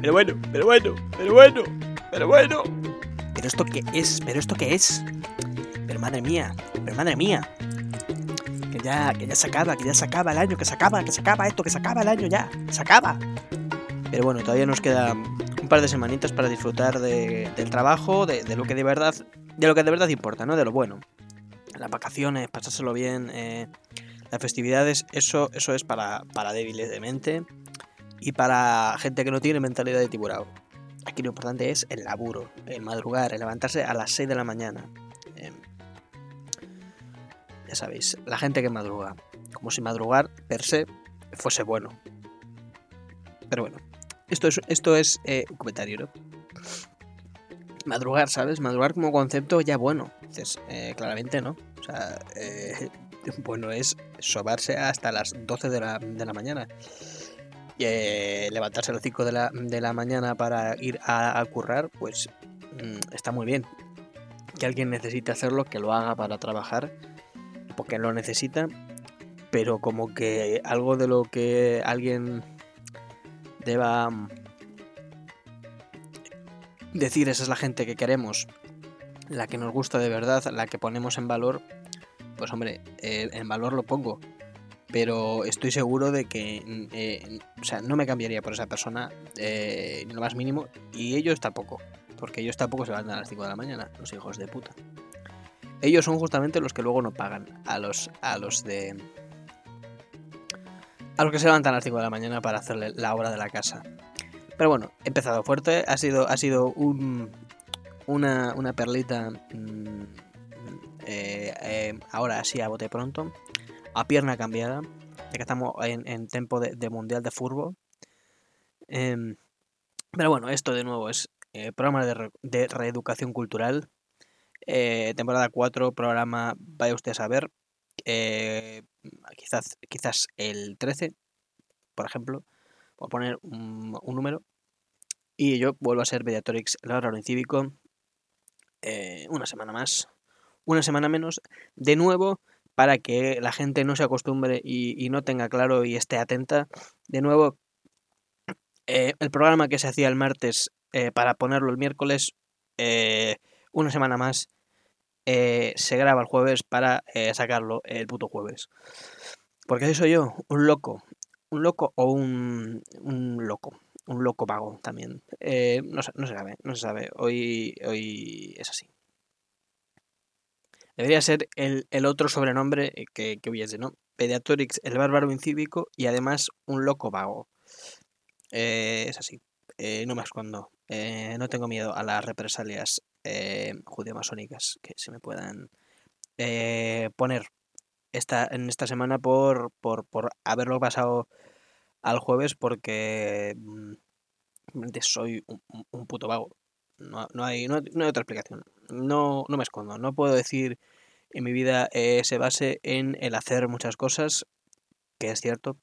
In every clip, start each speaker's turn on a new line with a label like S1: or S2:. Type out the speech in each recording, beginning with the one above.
S1: pero bueno, pero bueno, pero bueno, pero bueno, pero bueno. ¿Pero esto qué es? ¿Pero esto qué es? Pero madre mía, pero madre mía. Que ya, que ya se acaba, que ya se acaba el año, que se acaba, que se acaba esto, que se acaba el año ya, se acaba. Pero bueno, todavía nos queda un par de semanitas para disfrutar de- del trabajo, de, de lo que de verdad, de lo que de verdad importa, ¿no? De lo bueno. Las vacaciones, pasárselo bien, eh, las festividades, eso, eso es para, para débiles de mente y para gente que no tiene mentalidad de tiburao. Aquí lo importante es el laburo, el madrugar, el levantarse a las 6 de la mañana. Eh, ya sabéis, la gente que madruga, como si madrugar per se fuese bueno. Pero bueno, esto es, esto es eh, un comentario, ¿no? Madrugar, ¿sabes? Madrugar como concepto ya bueno. Dices, eh, claramente no. O sea, eh, bueno es sobarse hasta las 12 de la, de la mañana. Eh, levantarse a las 5 de la, de la mañana para ir a, a currar, pues mm, está muy bien. Que alguien necesite hacerlo, que lo haga para trabajar, porque lo necesita. Pero como que algo de lo que alguien deba mm, decir, esa es la gente que queremos, la que nos gusta de verdad, la que ponemos en valor, pues hombre, eh, en valor lo pongo. Pero estoy seguro de que, mm, eh, o sea, no me cambiaría por esa persona eh, lo más mínimo, y ellos tampoco, porque ellos tampoco se van a las 5 de la mañana, los hijos de puta. Ellos son justamente los que luego no pagan a los, a los de... A los que se levantan a las 5 de la mañana para hacerle la obra de la casa. Pero bueno, he empezado fuerte, ha sido, ha sido un, una, una perlita mm, eh, eh, ahora así a bote pronto, a pierna cambiada, ya que estamos en, en tiempo de, mundial de fútbol. Em, pero bueno, esto de nuevo es eh, programa de, de reeducación cultural, eh, temporada 4, programa, vaya usted a saber, eh, quizás, quizás el 13, por ejemplo, a poner un, número, y yo vuelvo a ser Mediatorix, horario cívico, una semana más, una semana menos, de nuevo, para que la gente no se acostumbre y, no tenga claro y esté atenta, de nuevo, eh, el programa que se hacía el martes eh, para ponerlo el miércoles, eh, una semana más, se graba el jueves para sacarlo el puto jueves. Porque así soy yo, un loco. Un loco o un, un loco. Un loco vago también. No, no se sabe, no se sabe. Hoy, hoy es así. Debería ser el, el otro sobrenombre eh, que, que hubiese, ¿no? Pediatrix, el bárbaro incívico y además un loco vago. Eh, es así. Eh, no me escondo. Eh, no tengo miedo a las represalias eh, judeomasónicas que se me puedan poner esta, en esta semana por, por, por haberlo pasado al jueves porque mm, soy un- un puto vago. No, no hay, no, no hay otra explicación. No, no me escondo. No puedo decir en mi vida eh, se base en el hacer muchas cosas, que es cierto,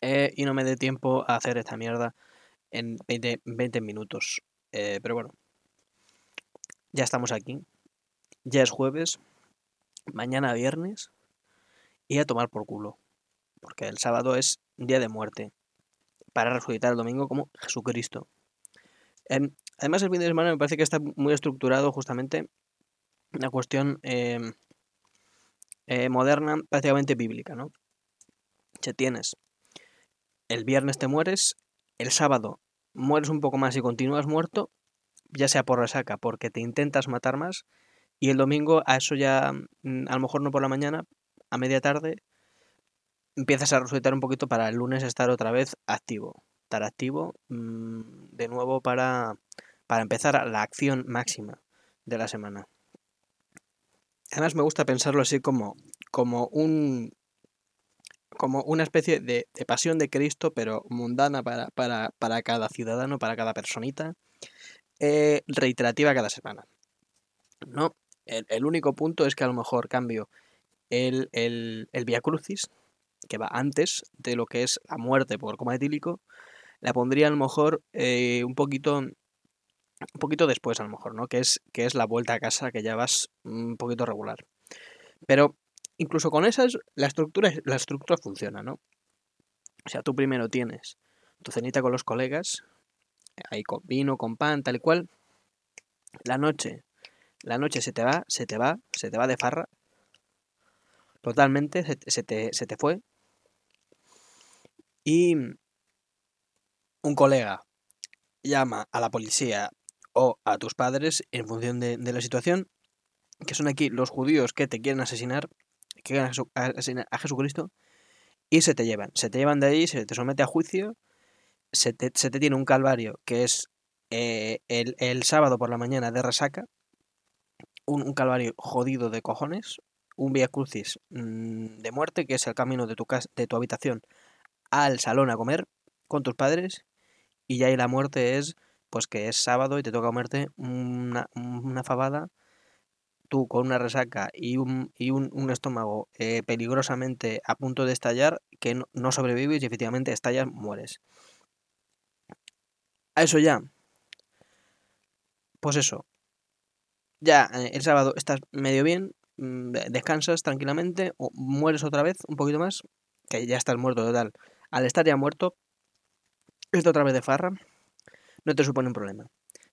S1: eh, y no me dé tiempo a hacer esta mierda en 20, 20 minutos. Eh, pero bueno, ya estamos aquí. Ya es jueves. Mañana viernes. Y a tomar por culo. Porque el sábado es día de muerte. Para resucitar el domingo como Jesucristo. Em, además, el fin de semana me parece que está muy estructurado justamente una cuestión em, eh, moderna, prácticamente bíblica, ¿no? Si tienes el viernes te mueres, el sábado mueres un poco más y continúas muerto, ya sea por resaca, porque te intentas matar más, y el domingo a eso ya, mm, a lo mejor no por la mañana, a media tarde, empiezas a resucitar un poquito para el lunes estar otra vez activo. Estar activo mm, de nuevo para, para empezar la acción máxima de la semana. Además me gusta pensarlo así como, como un como una especie de, pasión de Cristo, pero mundana para, para, para cada ciudadano, para cada personita, eh, reiterativa cada semana. No, el, el único punto es que a lo mejor cambio el, el, el Via Crucis, que va antes de lo que es la muerte por coma etílico, la pondría a lo mejor eh, un poquito un poquito después a lo mejor, ¿no? Que es, que es la vuelta a casa que ya vas un poquito regular. Pero incluso con esas, la estructura, funciona, ¿no? O sea, tú primero tienes tu cenita con los colegas, ahí con vino, con pan, tal y cual. La noche, la noche se te va, se te va, se te va de farra. Totalmente, se, te, se te fue. Y un colega llama a la policía o a tus padres en función de, la situación, que son aquí los judíos que te quieren asesinar, que quieren asesinar a Jesucristo, y se te llevan. Se te llevan de ahí, se te somete a juicio, se te, tiene un calvario que es eh, el, sábado por la mañana de resaca, un, calvario jodido de cojones, un via crucis mm, de muerte, que es el camino de tu, casa, de tu habitación al salón a comer con tus padres, y ya ahí la muerte es pues que es sábado y te toca comerte una, una fabada, tú con una resaca y un, y un, estómago eh, peligrosamente a punto de estallar, que no, sobrevives y efectivamente estallas, mueres. A eso ya. Pues eso. Ya eh, el sábado estás medio bien, mm, descansas tranquilamente, o mueres otra vez un poquito más, que ya estás muerto total. Al estar ya muerto, esto otra vez de farra, no te supone un problema.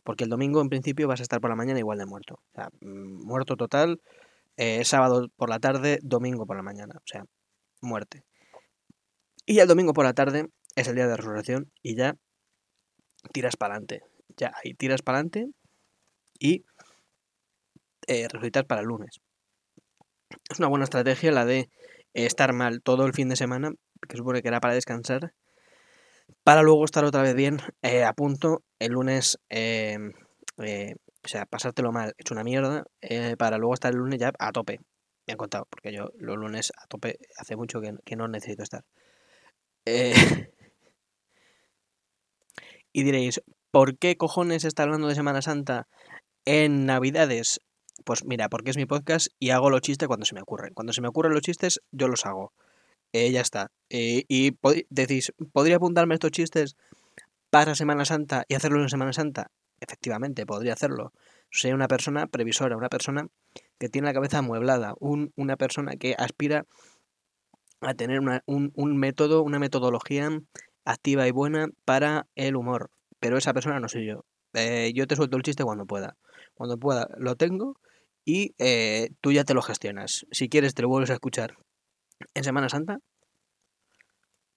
S1: Porque el domingo en principio vas a estar por la mañana igual de muerto. O sea, mm, muerto total, eh, sábado por la tarde, domingo por la mañana. O sea, muerte. Y el domingo por la tarde es el día de resurrección y ya tiras para adelante. Ya ahí tiras para adelante y eh, resucitas para el lunes. Es una buena estrategia la de estar mal todo el fin de semana, que supone que era para descansar, para luego estar otra vez bien eh, a punto el lunes, em, eh, o sea, pasártelo mal, hecho una mierda, eh, para luego estar el lunes ya a tope. Me han contado, porque yo los lunes a tope hace mucho que, no necesito estar. y diréis, ¿por qué cojones está hablando de Semana Santa en Navidades? Pues mira, porque es mi podcast y hago los chistes cuando se me ocurren. Cuando se me ocurren los chistes, yo los hago. Eh, ya está. Eh, y decís, ¿podría apuntarme estos chistes para Semana Santa y hacerlo en Semana Santa? Efectivamente, podría hacerlo. Soy una persona previsora, una persona que tiene la cabeza amueblada, un, una persona que aspira a tener un, un, método, una metodología activa y buena para el humor. Pero esa persona no soy yo. Eh, yo te suelto el chiste cuando pueda. Cuando pueda lo tengo y tú ya te lo gestionas. Si quieres te lo vuelves a escuchar en Semana Santa,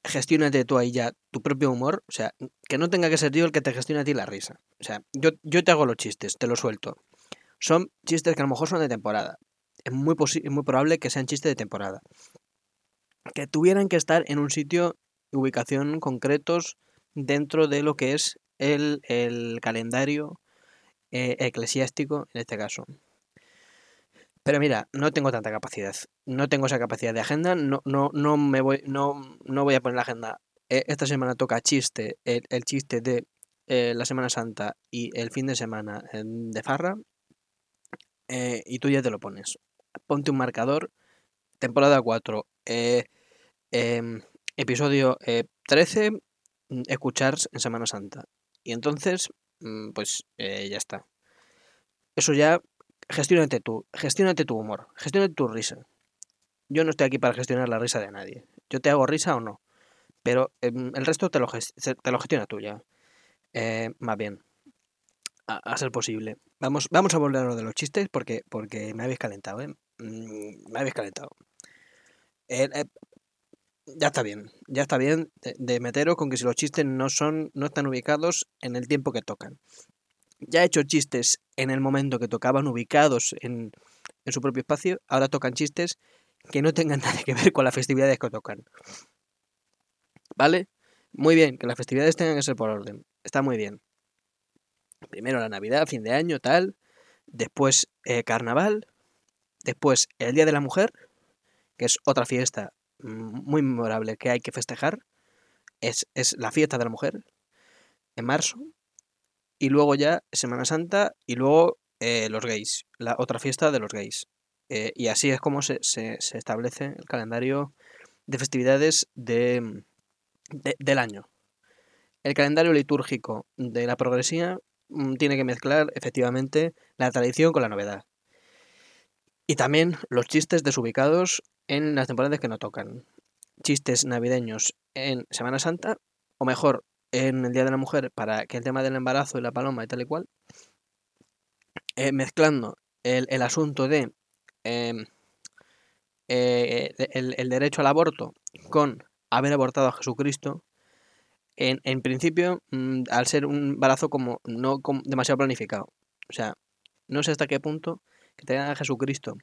S1: gestiónate tú ahí ya tu propio humor, o sea, que no tenga que ser yo el que te gestione a ti la risa. O sea, yo, yo te hago los chistes, te los suelto. Son chistes que a lo mejor son de temporada. Es muy, muy probable que sean chistes de temporada. Que tuvieran que estar en un sitio, ubicación concretos dentro de lo que es el, calendario eh, eclesiástico en este caso. Pero mira, no tengo tanta capacidad. No tengo esa capacidad de agenda. No, no, no me voy, no, no voy a poner la agenda. E, esta semana toca chiste, el, chiste de eh, la Semana Santa y el fin de semana de Farra. Eh, y tú ya te lo pones. Ponte un marcador. Temporada 4. Eh, em, episodio 13. Mm, escuchar en Semana Santa. Y entonces, mm, pues ya está. Eso ya Gestiónate tú, gestiónate tu humor, gestiónate tu risa. Yo no estoy aquí para gestionar la risa de nadie. Yo te hago risa o no, pero em, el resto te lo, gestiona tú ya. Eh, más bien, a, ser posible. Vamos, vamos a volver a lo de los chistes porque, porque me habéis calentado, ¿eh? Mm, me habéis calentado. Eh, eh, ya está bien, ya está bien de, de, meteros con que si los chistes no son, no están ubicados en el tiempo que tocan ya he hecho chistes en el momento que tocaban ubicados en, su propio espacio, ahora tocan chistes que no tengan nada que ver con las festividades que tocan. ¿Vale? Muy bien, que las festividades tengan que ser por orden. Está muy bien. Primero la Navidad, fin de año, tal. Después eh, Carnaval. Después el Día de la Mujer, que es otra fiesta muy memorable que hay que festejar. Es, es la fiesta de la mujer. En marzo y luego ya Semana Santa y luego eh, los gays, la otra fiesta de los gays. Eh, y así es como se, establece el calendario de festividades de, del año. El calendario litúrgico de la progresía mm, tiene que mezclar efectivamente la tradición con la novedad. Y también los chistes desubicados en las temporadas que no tocan. Chistes navideños en Semana Santa, o mejor, en el Día de la Mujer para que el tema del embarazo y la paloma y tal y cual, eh, mezclando el, el, asunto de em, eh, el, el, derecho al aborto con haber abortado a Jesucristo, en, en principio, mm, al ser un embarazo como no como demasiado planificado. O sea, no sé hasta qué punto que te venga Jesucristo,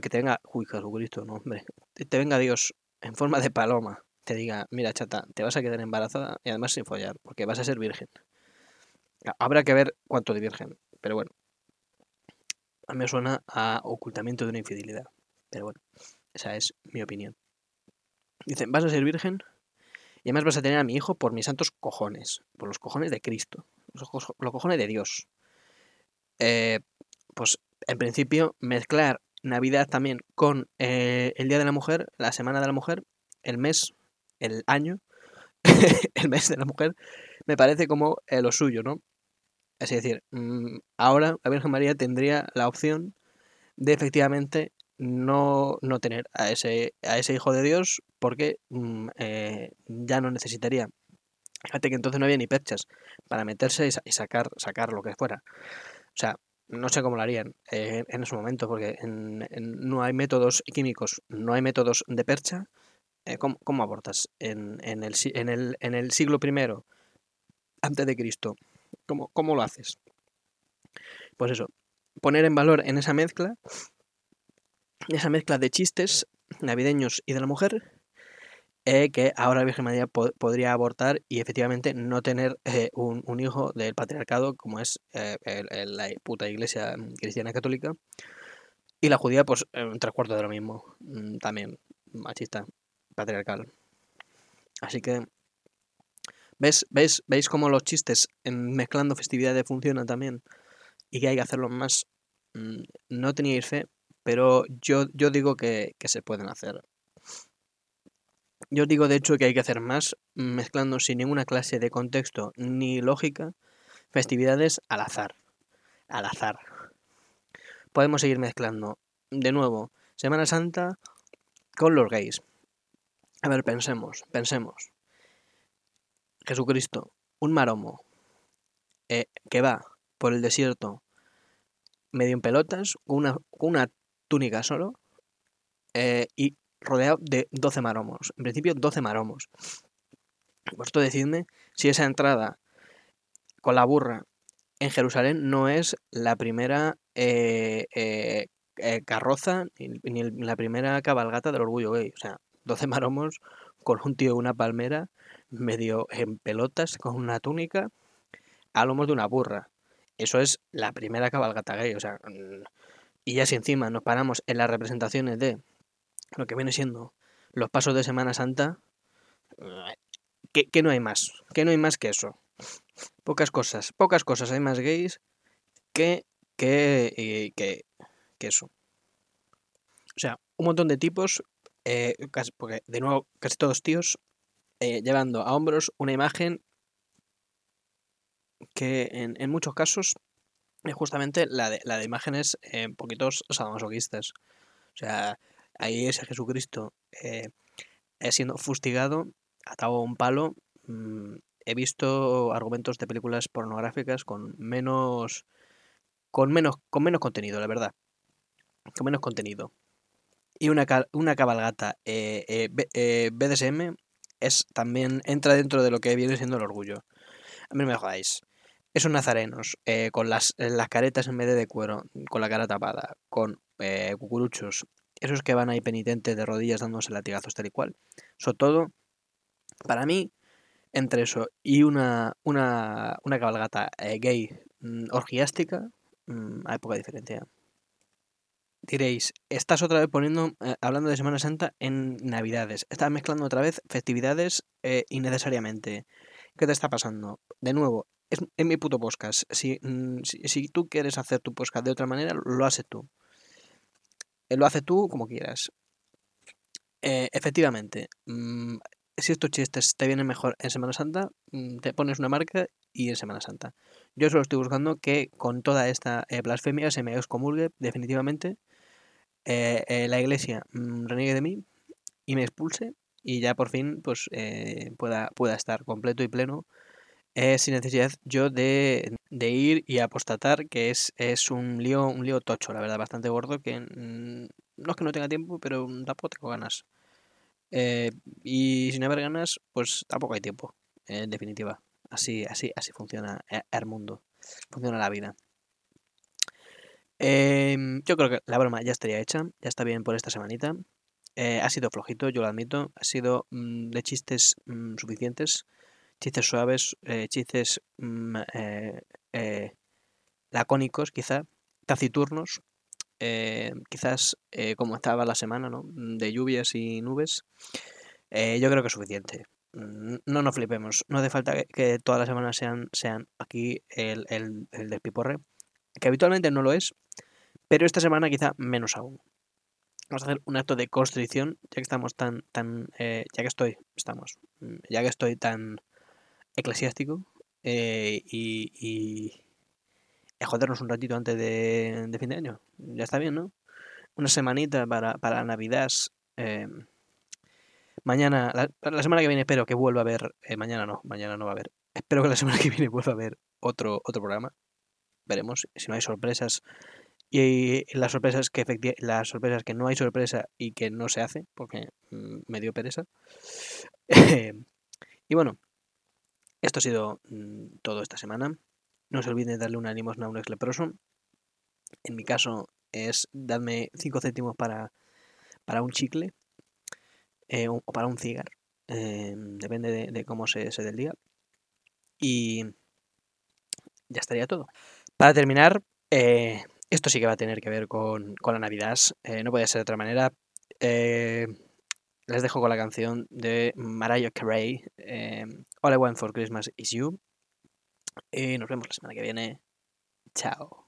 S1: que te venga, uy, Jesucristo, no, hombre, te venga Dios en forma de paloma, te diga, mira, chata, te vas a quedar embarazada y además sin follar, porque vas a ser virgen. Habrá que ver cuánto de virgen, pero bueno. A mí me suena a ocultamiento de una infidelidad. Pero bueno, esa es mi opinión. Dicen, vas a ser virgen y además vas a tener a mi hijo por mis santos cojones, por los cojones de Cristo, los, cojones de Dios. Eh, pues en principio mezclar Navidad también con eh, el Día de la Mujer, la Semana de la Mujer, el mes, el año, el mes de la mujer, me parece como eh, lo suyo, ¿no? Es decir, mmm, ahora la Virgen María tendría la opción de efectivamente no, no tener a ese, a ese hijo de Dios porque mmm, eh, ya no necesitaría. Fíjate que entonces no había ni perchas para meterse y, sacar, sacar lo que fuera. O sea, no sé cómo lo harían eh, en ese momento, porque en, no hay métodos químicos, no hay métodos de percha. Eh, ¿cómo, ¿cómo, abortas en, el, siglo I antes de Cristo? ¿Cómo, ¿Cómo lo haces? Pues eso, poner en valor en esa mezcla, esa mezcla de chistes navideños y de la mujer, eh, que ahora la Virgen María po podría abortar y efectivamente no tener eh, un, hijo del patriarcado como es la puta iglesia cristiana católica. Y la judía, pues, un tres cuartos de lo mismo. Mm, también machista, patriarcal. Así que, ¿ves, ves, ¿veis cómo los chistes en mezclando festividades funcionan también? Y que hay que hacerlo más. Mm, no teníais fe, pero yo, yo digo que, que se pueden hacer. Yo digo de hecho que hay que hacer más, mezclando sin ninguna clase de contexto ni lógica, festividades al azar. Al azar. Podemos seguir mezclando. De nuevo, Semana Santa con los gays. A ver, pensemos, pensemos. Jesucristo, un maromo, eh, que va por el desierto medio en pelotas, con una, una túnica solo, eh, y rodeado de 12 maromos. En principio, 12 maromos. Vosotros decidme si esa entrada con la burra en Jerusalén no es la primera eh, eh, carroza ni, ni, la primera cabalgata del orgullo gay. O sea, 12 maromos con un tío de una palmera, medio en pelotas, con una túnica, a lomos de una burra. Eso es la primera cabalgata gay. O sea, y ya si encima nos paramos en las representaciones de lo que viene siendo los pasos de Semana Santa, que, que, no hay más, que no hay más que eso. Pocas cosas, pocas cosas hay más gays que, que, eh, que, que eso. O sea, un montón de tipos, eh, casi, porque de nuevo casi todos tíos, eh, llevando a hombros una imagen que en, en muchos casos es justamente la de, la de imágenes eh, poquitos sadomasoquistas. O sea, ahí ese Jesucristo eh, siendo fustigado, atado a un palo. Mmm, he visto argumentos de películas pornográficas con menos, con menos, con menos contenido, la verdad, con menos contenido. Y una, una cabalgata eh, eh, eh, BDSM es también entra dentro de lo que viene siendo el orgullo. A mí no me jodáis. Esos nazarenos, eh, con las, las caretas en vez de, cuero, con la cara tapada, con eh, cucuruchos, esos que van ahí penitentes de rodillas dándose latigazos tal y cual. Sobre todo, para mí, entre eso y una, una, una cabalgata eh, gay mm, orgiástica, mmm, hay poca diferencia. Diréis, estás otra vez poniendo, eh, hablando de Semana Santa, en Navidades. Estás mezclando otra vez festividades eh, innecesariamente. ¿Qué te está pasando? De nuevo, es mi puto podcast. Si, mm, si, si tú quieres hacer tu podcast de otra manera, lo haces tú lo hace tú como quieras. Eh, efectivamente, mmm, si estos chistes te vienen mejor en Semana Santa, mmm, te pones una marca y en Semana Santa. Yo solo estoy buscando que con toda esta eh, blasfemia se me excomulgue definitivamente, eh, eh la iglesia mmm, reniegue de mí y me expulse y ya por fin pues eh, pueda, pueda estar completo y pleno sin necesidad yo de, de, ir y apostatar que es, es un lío un lío tocho la verdad bastante gordo que mm, no es que no tenga tiempo pero tampoco tengo ganas. Y sin haber ganas pues tampoco hay tiempo en definitiva. Así así así funciona el mundo funciona la vida Em, yo creo que la broma ya estaría hecha, ya está bien por esta semanita. Eh, ha sido flojito, yo lo admito. Ha sido mm, de chistes mm, suficientes, chistes suaves, eh, chistes mm, eh, lacónicos, quizá, taciturnos. quizás como estaba la semana, ¿no? De lluvias y nubes. yo creo que es suficiente. No nos flipemos. No hace falta que, todas las semanas sean, sean aquí el, el, el despiporre. Que habitualmente no lo es, pero esta semana quizá menos aún. Vamos a hacer un acto de constricción, ya que estamos tan, tan, eh, ya que estoy, estamos, mm, ya que estoy tan eclesiástico eh, y, y, jodernos un ratito antes de, fin de año. Ya está bien, ¿no? Una semanita para, para Navidad. Eh, mañana, la, semana que viene espero que vuelva a haber, mañana no, mañana no va a haber. Espero que la semana que viene vuelva a haber otro, otro programa. Veremos si no hay sorpresas y las sorpresas que las sorpresas que no hay sorpresa y que no se hace, porque mm, me dio pereza. y bueno, esto ha sido mm, todo esta semana. No se olviden de darle una limosna a un ex leproso. En mi caso es dadme 5 céntimos para, para un chicle eh, o para un cigar. Eh, depende de, cómo se, se del día. Y ya estaría todo. Para terminar, eh, esto sí que va a tener que ver con, la Navidad, eh, no puede ser de otra manera. Eh, les dejo con la canción de Mariah Carey, All I Want for Christmas Is You. Y nos vemos la semana que viene. Chao.